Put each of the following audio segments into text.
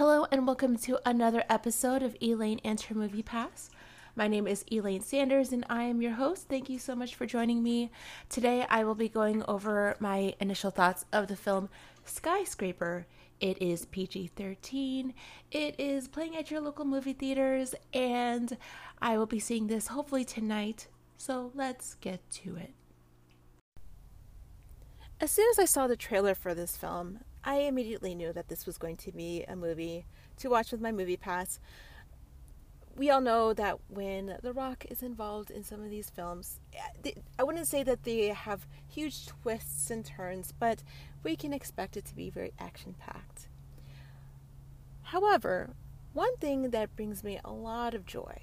welcome to another episode of Elaine and her Movie Pass. My name is Elaine Sanders and I am your host. Thank you so much for joining me. Today I will be going over my initial thoughts of the film Skyscraper. It is PG 13, it is playing at your local movie theaters, and I will be seeing this hopefully tonight. So let's get to it. As soon as I saw the trailer for this film, I immediately knew that this was going to be a movie to watch with my movie pass. We all know that when The Rock is involved in some of these films, eh, I wouldn't say that they have huge twists and turns, but we can expect it to be very action packed. However, one thing that brings me a lot of joy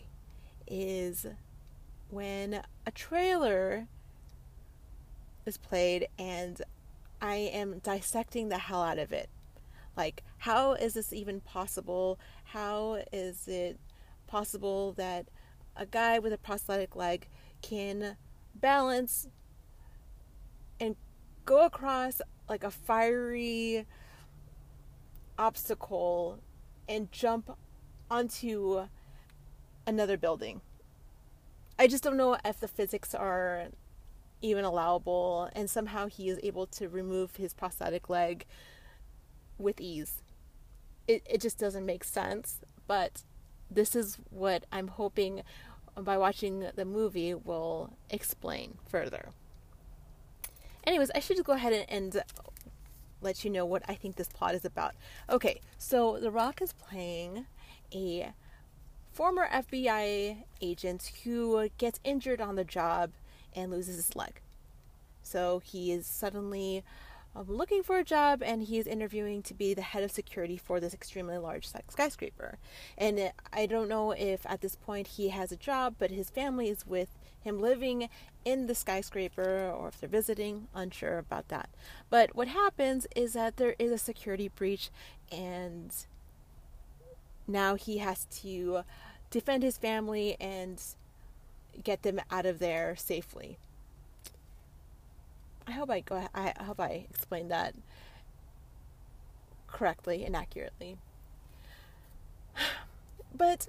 is when a trailer is played and I am dissecting the hell out of it. Like, how is this even possible? How is it possible that a guy with a prosthetic leg can balance and go across like a fiery obstacle and jump onto another building? I just don't know if the physics are even allowable, and somehow he is able to remove his prosthetic leg with ease. It, it just doesn't make sense, but this is what I'm hoping by watching the movie will explain further. Anyways, I should go ahead and, and let you know what I think this plot is about. Okay, so The Rock is playing a former FBI agent who gets injured on the job and loses his leg. So he is suddenly um, looking for a job and he is interviewing to be the head of security for this extremely large skyscraper. And I don't know if at this point he has a job, but his family is with him living in the skyscraper or if they're visiting, unsure about that. But what happens is that there is a security breach and now he has to defend his family and get them out of there safely. I hope I go. I hope I explained that correctly and accurately. But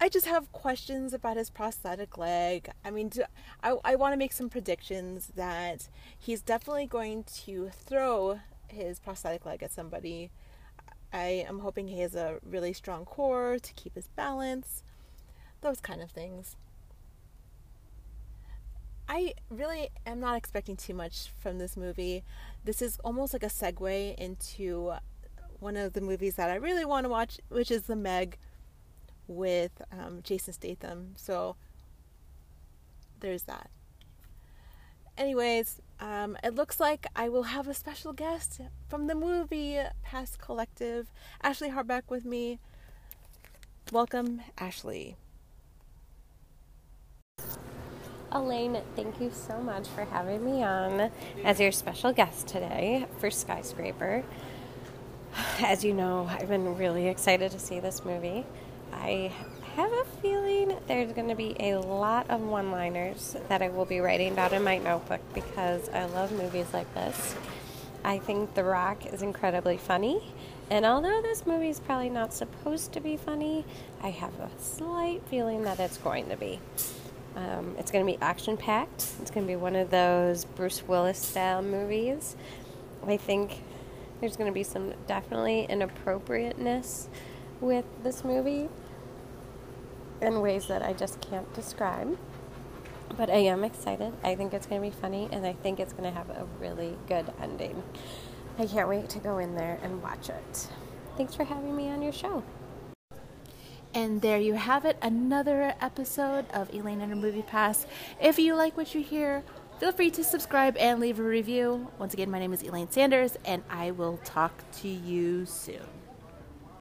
I just have questions about his prosthetic leg. I mean, do, I I want to make some predictions that he's definitely going to throw his prosthetic leg at somebody. I am hoping he has a really strong core to keep his balance those kind of things. I really am not expecting too much from this movie. This is almost like a segue into one of the movies that I really want to watch, which is The Meg with um, Jason Statham. So there's that. Anyways, um, it looks like I will have a special guest from the movie Pass Collective, Ashley Harbeck, with me. Welcome, Ashley. Elaine, thank you so much for having me on as your special guest today for Skyscraper. As you know, I've been really excited to see this movie. I have a feeling there's going to be a lot of one liners that I will be writing down in my notebook because I love movies like this. I think The Rock is incredibly funny, and although this movie is probably not supposed to be funny, I have a slight feeling that it's going to be. Um, it's going to be action packed. It's going to be one of those Bruce Willis style movies. I think there's going to be some definitely inappropriateness with this movie in ways that I just can't describe. But I am excited. I think it's going to be funny, and I think it's going to have a really good ending. I can't wait to go in there and watch it. Thanks for having me on your show. And there you have it, another episode of Elaine and her Movie Pass. If you like what you hear, feel free to subscribe and leave a review. Once again, my name is Elaine Sanders, and I will talk to you soon.